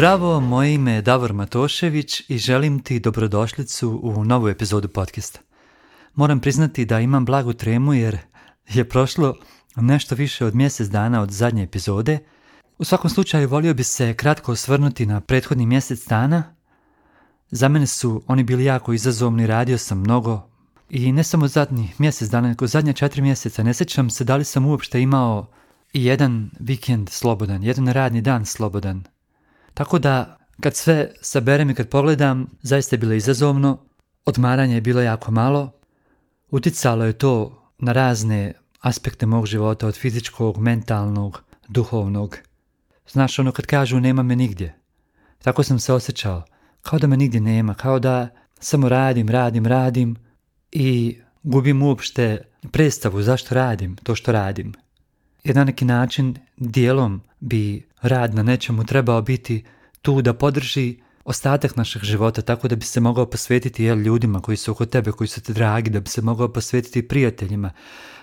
Zdravo, moje ime je Davor Matošević i želim ti dobrodošlicu u novu epizodu podcasta. Moram priznati da imam blagu tremu jer je prošlo nešto više od mjesec dana od zadnje epizode. U svakom slučaju volio bi se kratko osvrnuti na prethodni mjesec dana. Za mene su oni bili jako izazovni, radio sam mnogo i ne samo zadnji mjesec dana, nego zadnja četiri mjeseca. Ne sjećam se da li sam uopšte imao jedan vikend slobodan, jedan radni dan slobodan. Tako da kad sve saberem i kad pogledam, zaista je bilo izazovno, odmaranje je bilo jako malo, uticalo je to na razne aspekte mog života, od fizičkog, mentalnog, duhovnog. Znaš, ono kad kažu nema me nigdje. Tako sam se osjećao, kao da me nigdje nema, kao da samo radim, radim, radim i gubim uopšte predstavu zašto radim to što radim. Na neki način dijelom bi rad na nečemu trebao biti tu da podrži ostatak našeg života tako da bi se mogao posvetiti jel, ljudima koji su oko tebe, koji su ti dragi, da bi se mogao posvetiti prijateljima,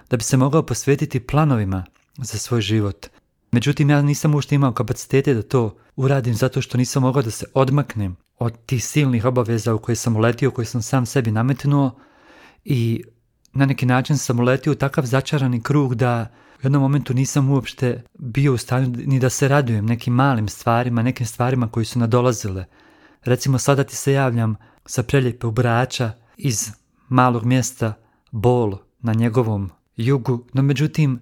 da bi se mogao posvetiti planovima za svoj život. Međutim, ja nisam uopšte imao kapacitete da to uradim zato što nisam mogao da se odmaknem od tih silnih obaveza u koje sam uletio, koje sam sam sebi nametnuo i na neki način sam uletio u takav začarani krug da u jednom momentu nisam uopšte bio u stanju ni da se radujem nekim malim stvarima, nekim stvarima koji su nadolazile. Recimo sada ti se javljam sa preljepe brača iz malog mjesta Bol na njegovom jugu, no međutim,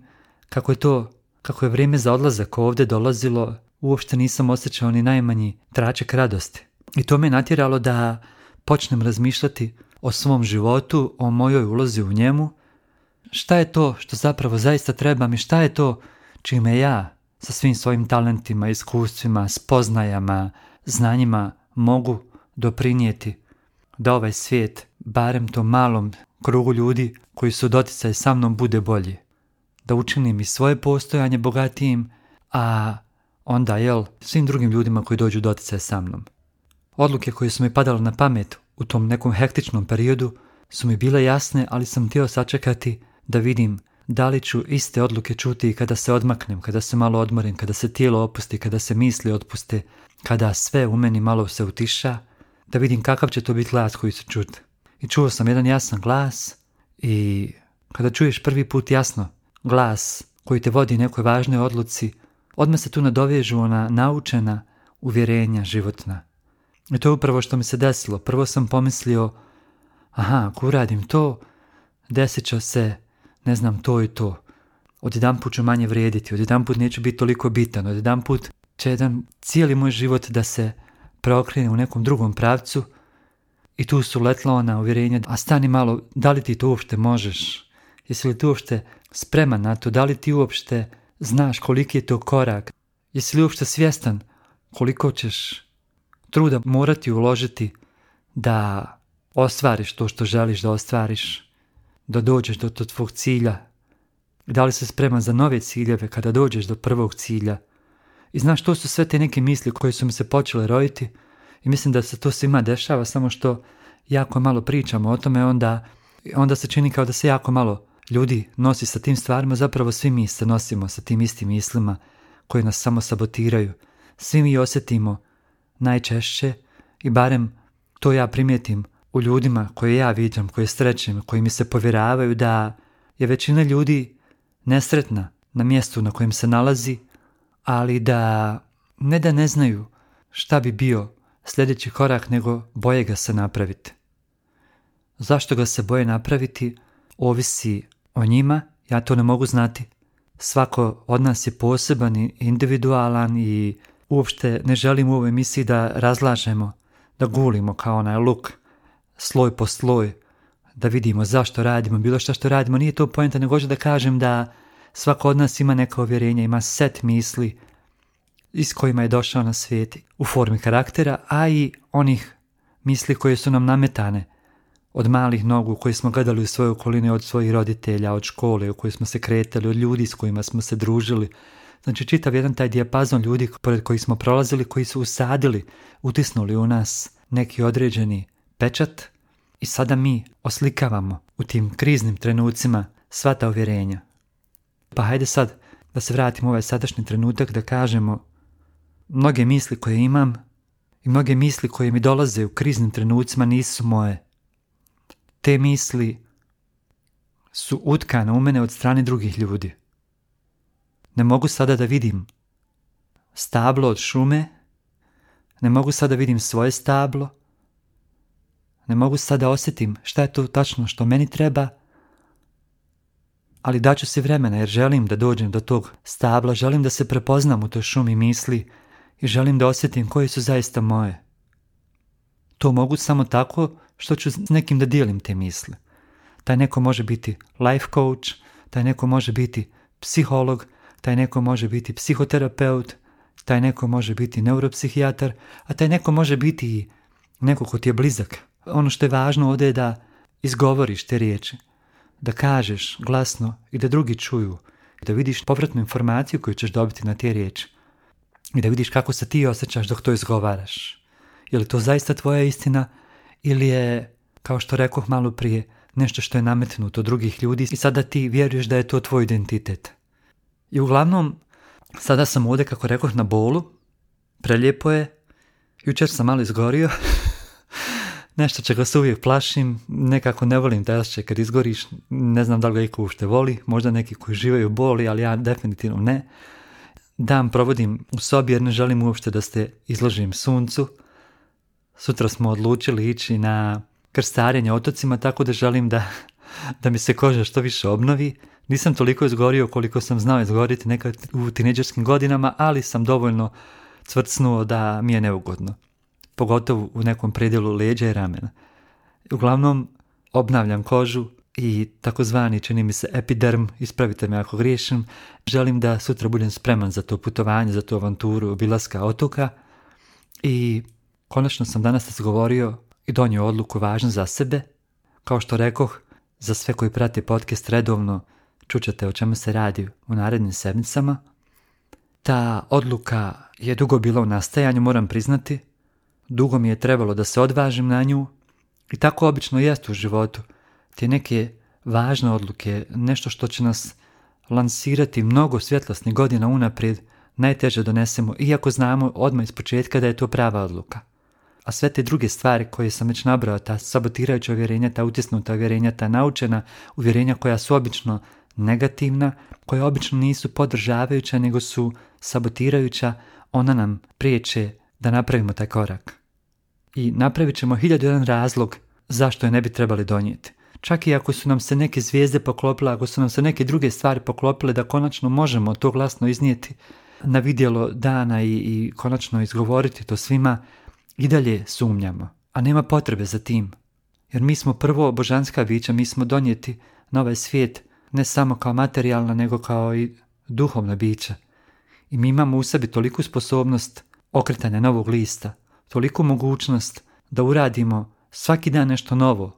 kako je to, kako je vrijeme za odlazak ovdje dolazilo, uopšte nisam osjećao ni najmanji tračak radosti. I to me natjeralo da počnem razmišljati o svom životu, o mojoj ulozi u njemu, šta je to što zapravo zaista trebam i šta je to čime ja sa svim svojim talentima, iskustvima, spoznajama, znanjima mogu doprinijeti da ovaj svijet, barem tom malom krugu ljudi koji su doticaj sa mnom bude bolji. Da učinim i svoje postojanje bogatijim, a onda, jel, svim drugim ljudima koji dođu doticaj sa mnom. Odluke koje su mi padale na pamet u tom nekom hektičnom periodu su mi bile jasne, ali sam htio sačekati da vidim da li ću iste odluke čuti kada se odmaknem, kada se malo odmorim, kada se tijelo opusti, kada se misli otpuste, kada sve u meni malo se utiša, da vidim kakav će to biti glas koji se čuti. I čuo sam jedan jasan glas i kada čuješ prvi put jasno glas koji te vodi nekoj važnoj odluci, odmah se tu nadovežu ona naučena uvjerenja životna. I to je upravo što mi se desilo. Prvo sam pomislio, aha, ako uradim to, desit će se ne znam to i to. Odjedan put ću manje vrijediti, odjedan put neću biti toliko bitan, odjedan put će jedan cijeli moj život da se preokrene u nekom drugom pravcu i tu su letla ona uvjerenja, a stani malo, da li ti to uopšte možeš? Jesi li ti uopšte spreman na to? Da li ti uopšte znaš koliki je to korak? Jesi li uopšte svjestan koliko ćeš truda morati uložiti da ostvariš to što želiš da ostvariš? da dođeš do, tvog cilja? Da li se spreman za nove ciljeve kada dođeš do prvog cilja? I znaš, to su sve te neke misli koje su mi se počele roditi i mislim da se to svima dešava, samo što jako malo pričamo o tome, onda, onda se čini kao da se jako malo ljudi nosi sa tim stvarima, zapravo svi mi se nosimo sa tim istim mislima koje nas samo sabotiraju. Svi mi osjetimo najčešće i barem to ja primijetim u ljudima koje ja vidim, koje srećem, koji mi se povjeravaju da je većina ljudi nesretna na mjestu na kojem se nalazi, ali da ne da ne znaju šta bi bio sljedeći korak, nego boje ga se napraviti. Zašto ga se boje napraviti, ovisi o njima, ja to ne mogu znati. Svako od nas je poseban i individualan i uopšte ne želim u ovoj emisiji da razlažemo, da gulimo kao onaj luk sloj po sloj, da vidimo zašto radimo, bilo što što radimo, nije to poenta, nego hoću da kažem da svako od nas ima neka uvjerenja, ima set misli iz kojima je došao na svijet u formi karaktera, a i onih misli koje su nam nametane od malih nogu koje smo gledali u svojoj okolini od svojih roditelja, od škole u kojoj smo se kretali, od ljudi s kojima smo se družili. Znači čitav jedan taj dijapazon ljudi pored kojih smo prolazili, koji su usadili, utisnuli u nas neki određeni pečat i sada mi oslikavamo u tim kriznim trenucima sva ta uvjerenja. Pa hajde sad da se vratimo u ovaj sadašnji trenutak da kažemo mnoge misli koje imam i mnoge misli koje mi dolaze u kriznim trenucima nisu moje. Te misli su utkane u mene od strane drugih ljudi. Ne mogu sada da vidim stablo od šume, ne mogu sada da vidim svoje stablo, ne mogu sada da osjetim šta je to tačno što meni treba, ali daću si vremena jer želim da dođem do tog stabla, želim da se prepoznam u toj šumi misli i želim da osjetim koje su zaista moje. To mogu samo tako što ću s nekim da dijelim te misli. Taj neko može biti life coach, taj neko može biti psiholog, taj neko može biti psihoterapeut, taj neko može biti neuropsihijatar, a taj neko može biti i neko ko ti je blizak. Ono što je važno ovdje je da izgovoriš te riječi, da kažeš glasno i da drugi čuju, da vidiš povratnu informaciju koju ćeš dobiti na te riječi i da vidiš kako se ti osjećaš dok to izgovaraš. Je li to zaista tvoja istina ili je, kao što rekoh malo prije, nešto što je nametnuto drugih ljudi i sada ti vjeruješ da je to tvoj identitet. I uglavnom, sada sam ovdje, kako rekoh, na bolu, prelijepo je, jučer sam malo izgorio, nešto čega se uvijek plašim, nekako ne volim taj osjećaj kad izgoriš, ne znam da li ga iko ušte voli, možda neki koji živaju boli, ali ja definitivno ne. Dan provodim u sobi jer ne želim uopšte da ste izložim suncu. Sutra smo odlučili ići na krstarenje otocima, tako da želim da, da mi se koža što više obnovi. Nisam toliko izgorio koliko sam znao izgoriti nekad u tineđerskim godinama, ali sam dovoljno cvrcnuo da mi je neugodno pogotovo u nekom predjelu leđa i ramena. Uglavnom, obnavljam kožu i takozvani, čini mi se, epiderm, ispravite me ako griješim, želim da sutra budem spreman za to putovanje, za tu avanturu obilaska otoka i konačno sam danas razgovorio i donio odluku važnu za sebe. Kao što rekoh, za sve koji prate podcast redovno, čućete o čemu se radi u narednim sedmicama. Ta odluka je dugo bila u nastajanju, moram priznati, Dugo mi je trebalo da se odvažim na nju i tako obično jest u životu. Te neke važne odluke, nešto što će nas lansirati mnogo svjetlosnih godina unaprijed, najteže donesemo, iako znamo odmah iz početka da je to prava odluka. A sve te druge stvari koje sam već nabrao, ta sabotirajuća uvjerenja, ta utjesnuta uvjerenja, ta naučena uvjerenja koja su obično negativna, koja obično nisu podržavajuća, nego su sabotirajuća, ona nam priječe da napravimo taj korak. I napravit ćemo hiljadu jedan razlog zašto je ne bi trebali donijeti. Čak i ako su nam se neke zvijezde poklopile, ako su nam se neke druge stvari poklopile da konačno možemo to glasno iznijeti na vidjelo dana i, i konačno izgovoriti to svima, i dalje sumnjamo, a nema potrebe za tim. Jer mi smo prvo božanska bića, mi smo donijeti na ovaj svijet ne samo kao materijalna, nego kao i duhovna bića. I mi imamo u sebi toliku sposobnost okretanja novog lista, toliku mogućnost da uradimo svaki dan nešto novo,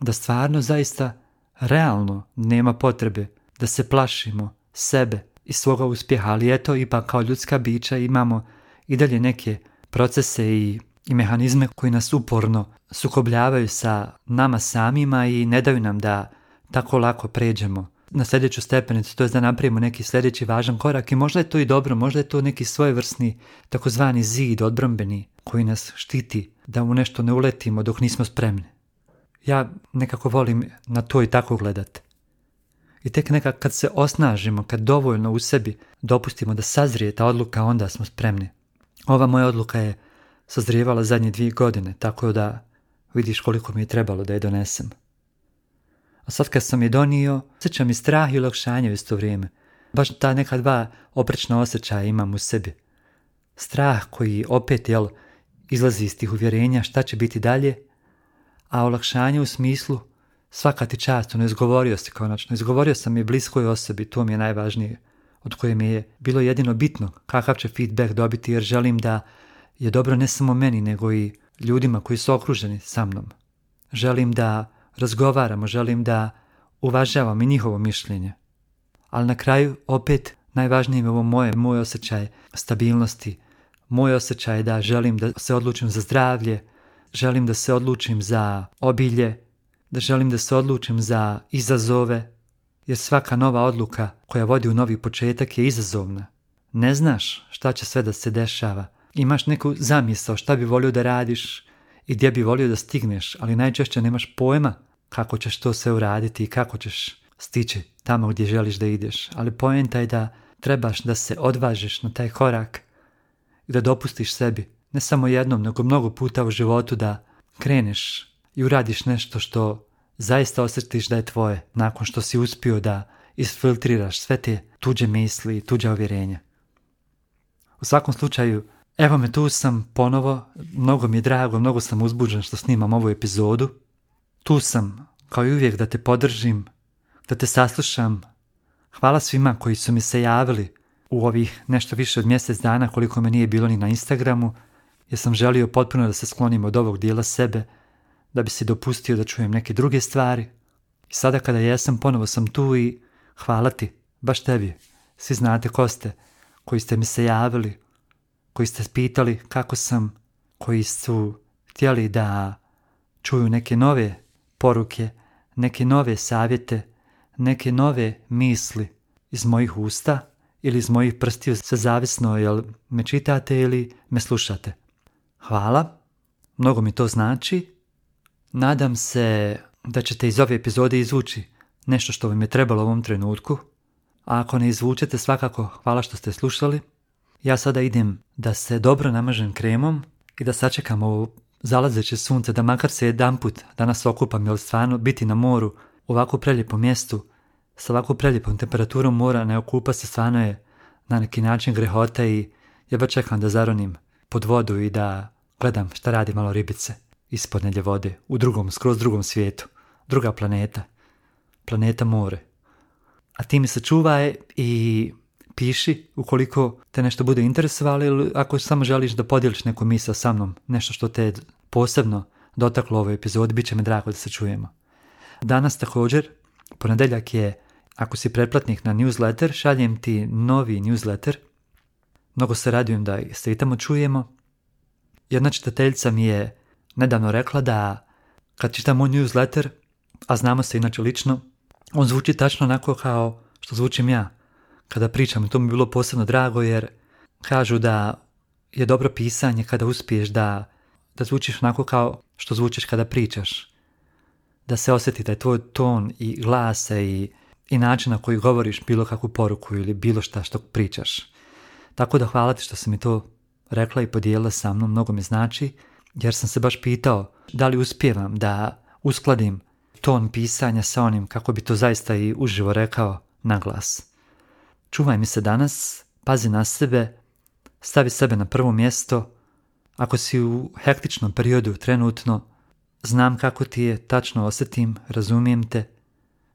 da stvarno zaista realno nema potrebe da se plašimo sebe i svoga uspjeha, ali eto ipak kao ljudska bića imamo i dalje neke procese i, i mehanizme koji nas uporno sukobljavaju sa nama samima i ne daju nam da tako lako pređemo na sljedeću stepenicu, to je da napravimo neki sljedeći važan korak i možda je to i dobro, možda je to neki svojevrsni takozvani zid odbrambeni koji nas štiti da u nešto ne uletimo dok nismo spremni. Ja nekako volim na to i tako gledat. I tek nekak kad se osnažimo, kad dovoljno u sebi dopustimo da sazrije ta odluka, onda smo spremni. Ova moja odluka je sazrijevala zadnje dvije godine, tako da vidiš koliko mi je trebalo da je donesem. A sad kad sam je donio, osjećam i strah i olakšanje u isto vrijeme. Baš ta neka dva oprečna osjećaja imam u sebi. Strah koji opet, jel, izlazi iz tih uvjerenja šta će biti dalje, a olakšanje u smislu svaka ti čast, ono izgovorio si konačno, izgovorio sam je bliskoj osobi, to mi je najvažnije, od koje mi je bilo jedino bitno kakav će feedback dobiti jer želim da je dobro ne samo meni nego i ljudima koji su okruženi sa mnom. Želim da razgovaramo, želim da uvažavam i njihovo mišljenje. Ali na kraju opet najvažnije je ovo moje, moj osjećaj stabilnosti, moj osjećaj da želim da se odlučim za zdravlje, želim da se odlučim za obilje, da želim da se odlučim za izazove, jer svaka nova odluka koja vodi u novi početak je izazovna. Ne znaš šta će sve da se dešava, imaš neku zamisao šta bi volio da radiš i gdje bi volio da stigneš, ali najčešće nemaš pojma kako ćeš to sve uraditi i kako ćeš stići tamo gdje želiš da ideš. Ali poenta je da trebaš da se odvažiš na taj korak i da dopustiš sebi, ne samo jednom, nego mnogo puta u životu da kreneš i uradiš nešto što zaista osjetiš da je tvoje, nakon što si uspio da isfiltriraš sve te tuđe misli i tuđa uvjerenja. U svakom slučaju, evo me tu sam ponovo, mnogo mi je drago, mnogo sam uzbuđen što snimam ovu epizodu. Tu sam, kao i uvijek, da te podržim, da te saslušam. Hvala svima koji su mi se javili u ovih nešto više od mjesec dana koliko me nije bilo ni na Instagramu, jer sam želio potpuno da se sklonim od ovog dijela sebe, da bi si dopustio da čujem neke druge stvari. I sada kada jesam, ponovo sam tu i hvala ti, baš tebi. Svi znate ko ste, koji ste mi se javili, koji ste pitali kako sam, koji su htjeli da čuju neke nove poruke, neke nove savjete, neke nove misli iz mojih usta ili iz mojih prstiju, se zavisno jel me čitate ili me slušate. Hvala, mnogo mi to znači. Nadam se da ćete iz ove epizode izvući nešto što vam je trebalo u ovom trenutku. A ako ne izvučete, svakako hvala što ste slušali. Ja sada idem da se dobro namažem kremom i da sačekam ovo zalazeće sunce, da makar se jedan put danas okupam, jer stvarno biti na moru u ovako prelijepom mjestu, sa ovako prelijepom temperaturom mora ne okupa se stvarno je na neki način grehota i ja čekam da zaronim pod vodu i da gledam šta radi malo ribice ispod nedlje vode, u drugom, skroz drugom svijetu, druga planeta, planeta more. A ti mi se čuvaj i piši ukoliko te nešto bude interesovalo ili ako samo želiš da podijeliš neku misao sa mnom, nešto što te posebno dotaklo ovoj epizodi, bit će mi drago da se čujemo. Danas također, ponedeljak je, ako si pretplatnik na newsletter, šaljem ti novi newsletter. Mnogo se radujem da se i tamo čujemo. Jedna čitateljica mi je nedavno rekla da kad čitam moj newsletter, a znamo se inače lično, on zvuči tačno onako kao što zvučim ja kada pričam i to mi je bilo posebno drago jer kažu da je dobro pisanje kada uspiješ da, da zvučiš onako kao što zvučiš kada pričaš. Da se osjeti da je tvoj ton i glase i, i način na koji govoriš bilo kakvu poruku ili bilo šta što pričaš. Tako da hvala ti što si mi to rekla i podijelila sa mnom, mnogo mi znači, jer sam se baš pitao da li uspijevam da uskladim ton pisanja sa onim kako bi to zaista i uživo rekao na glas. Čuvaj mi se danas, pazi na sebe, stavi sebe na prvo mjesto. Ako si u hektičnom periodu trenutno, znam kako ti je, tačno osjetim, razumijem te.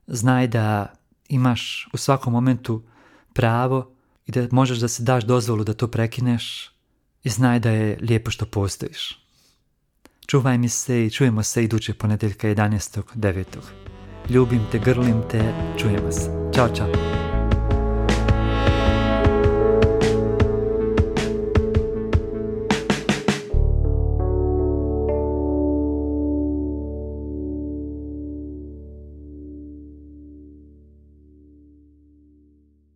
Znaj da imaš u svakom momentu pravo i da možeš da se daš dozvolu da to prekineš i znaj da je lijepo što postojiš. Čuvaj mi se i čujemo se iduće ponedjeljka 11.9. Ljubim te, grlim te, čujemo se. Ćao, čao.